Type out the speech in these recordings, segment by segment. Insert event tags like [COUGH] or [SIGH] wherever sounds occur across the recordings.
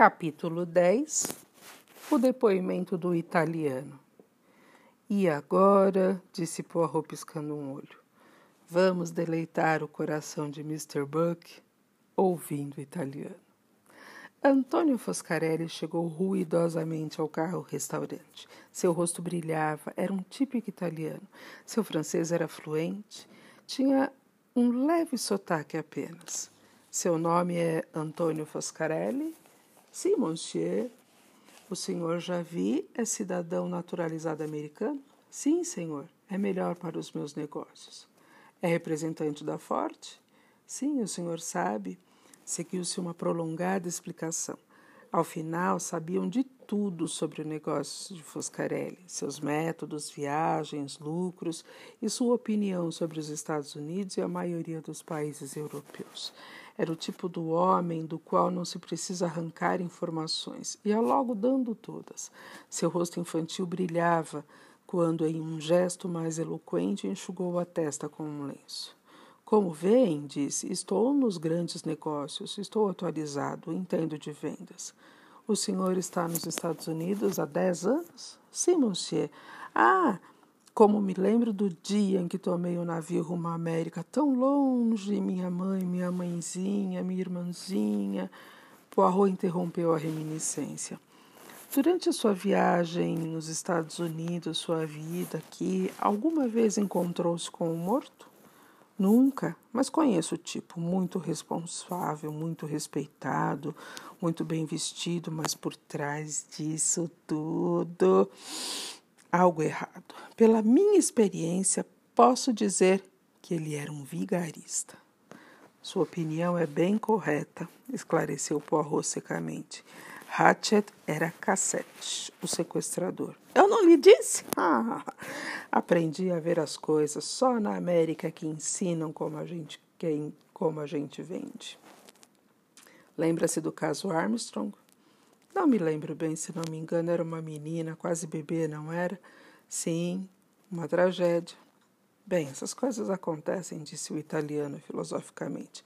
Capítulo 10 O depoimento do italiano. E agora, disse Poirot piscando um olho, vamos deleitar o coração de Mr. Buck ouvindo o italiano. Antônio Foscarelli chegou ruidosamente ao carro-restaurante. Seu rosto brilhava, era um típico italiano. Seu francês era fluente, tinha um leve sotaque apenas. Seu nome é Antônio Foscarelli? Sim, monsieur. O senhor Javi é cidadão naturalizado americano? Sim, senhor. É melhor para os meus negócios. É representante da Forte? Sim, o senhor sabe. Seguiu-se uma prolongada explicação. Ao final, sabiam de tudo sobre o negócio de Foscarelli, seus métodos, viagens, lucros e sua opinião sobre os Estados Unidos e a maioria dos países europeus. Era o tipo do homem do qual não se precisa arrancar informações, ia logo dando todas. Seu rosto infantil brilhava quando, em um gesto mais eloquente, enxugou a testa com um lenço. Como veem, disse, estou nos grandes negócios, estou atualizado, entendo de vendas. O senhor está nos Estados Unidos há dez anos? Sim, monsieur. Ah, como me lembro do dia em que tomei o navio rumo à América, tão longe, minha mãe, minha mãezinha, minha irmãzinha. Poirot interrompeu a reminiscência. Durante a sua viagem nos Estados Unidos, sua vida aqui, alguma vez encontrou-se com um morto? Nunca, mas conheço o tipo, muito responsável, muito respeitado, muito bem vestido, mas por trás disso tudo, algo errado. Pela minha experiência, posso dizer que ele era um vigarista. Sua opinião é bem correta, esclareceu Poirot secamente. Hatchet era Cassette, o sequestrador. Eu não lhe disse? Ah, [LAUGHS] aprendi a ver as coisas só na América que ensinam como a gente, quem, como a gente vende. Lembra-se do caso Armstrong? Não me lembro bem, se não me engano, era uma menina, quase bebê, não era? Sim, uma tragédia. Bem, essas coisas acontecem, disse o italiano filosoficamente,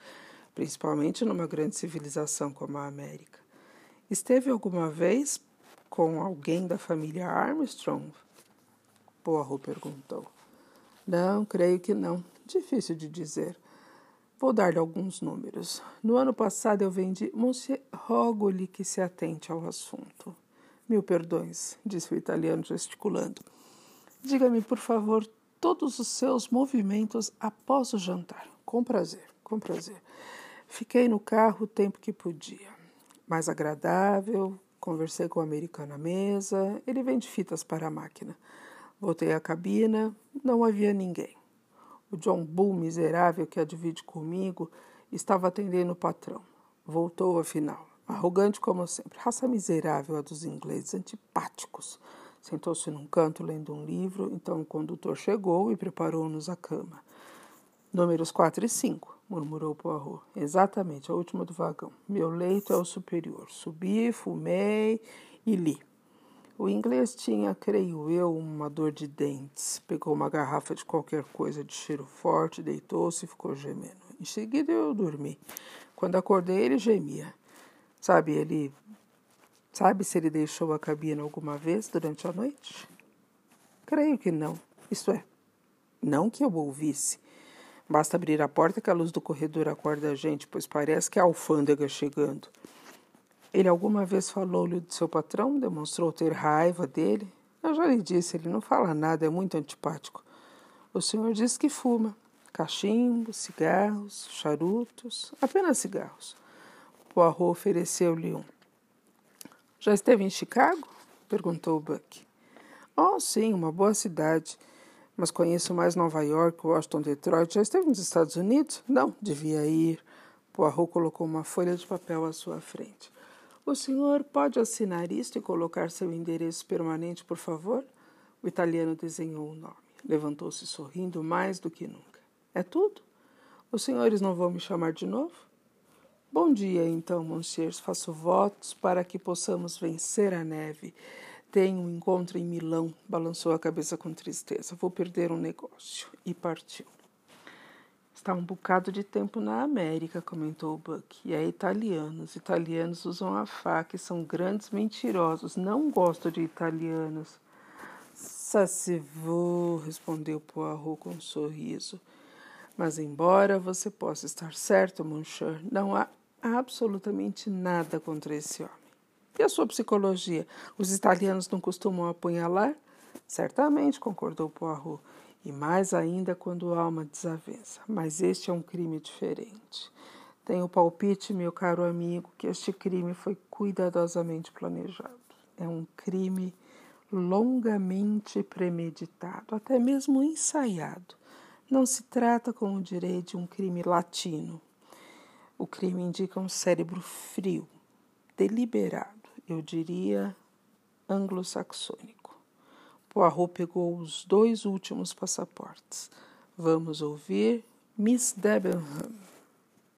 principalmente numa grande civilização como a América. Esteve alguma vez com alguém da família Armstrong? Poirot perguntou. Não, creio que não. Difícil de dizer. Vou dar-lhe alguns números. No ano passado eu vendi. Monsieur, rogo-lhe que se atente ao assunto. Mil perdões, disse o italiano gesticulando. Diga-me, por favor, todos os seus movimentos após o jantar. Com prazer, com prazer. Fiquei no carro o tempo que podia mais agradável. Conversei com o americano à mesa. Ele vende fitas para a máquina. Voltei à cabina. Não havia ninguém. O John Bull, miserável que a divide comigo, estava atendendo o patrão. Voltou afinal. Arrogante como sempre. Raça miserável a dos ingleses, antipáticos. Sentou-se num canto lendo um livro. Então o condutor chegou e preparou-nos a cama. Números 4 e 5 murmurou Poirot. Exatamente, a última do vagão. Meu leito é o superior. Subi, fumei e li. O inglês tinha, creio eu, uma dor de dentes. Pegou uma garrafa de qualquer coisa de cheiro forte, deitou-se e ficou gemendo. Em seguida eu dormi. Quando acordei, ele gemia. Sabe, ele. Sabe se ele deixou a cabina alguma vez durante a noite? Creio que não. Isto é, não que eu ouvisse. Basta abrir a porta que a luz do corredor acorda a gente, pois parece que a alfândega chegando. Ele alguma vez falou-lhe de seu patrão? Demonstrou ter raiva dele? Eu já lhe disse, ele não fala nada, é muito antipático. O senhor diz que fuma. Cachimbo, cigarros, charutos, apenas cigarros. Poirot ofereceu-lhe um. Já esteve em Chicago? perguntou Buck. Oh, sim, uma boa cidade mas conheço mais Nova York, Washington, Detroit. Já esteve nos Estados Unidos? Não, devia ir. Poirot colocou uma folha de papel à sua frente. O senhor pode assinar isto e colocar seu endereço permanente, por favor? O italiano desenhou o nome. Levantou-se sorrindo mais do que nunca. É tudo? Os senhores não vão me chamar de novo? Bom dia, então, monsieurs. Faço votos para que possamos vencer a neve tenho um encontro em Milão, balançou a cabeça com tristeza. Vou perder um negócio. E partiu. Está um bocado de tempo na América, comentou Buck. E é italiano. Os italianos usam a faca e são grandes mentirosos. Não gosto de italianos. Sassivô, respondeu Poirot com um sorriso. Mas embora você possa estar certo, Monsieur, não há absolutamente nada contra esse homem. E a sua psicologia? Os italianos não costumam apunhalar? Certamente, concordou Poirot e mais ainda quando há uma desavença. Mas este é um crime diferente. Tenho palpite, meu caro amigo, que este crime foi cuidadosamente planejado. É um crime longamente premeditado, até mesmo ensaiado. Não se trata, como direi, de um crime latino. O crime indica um cérebro frio, deliberado, eu diria anglo-saxônico. Poirot pegou os dois últimos passaportes. Vamos ouvir Miss Debenham.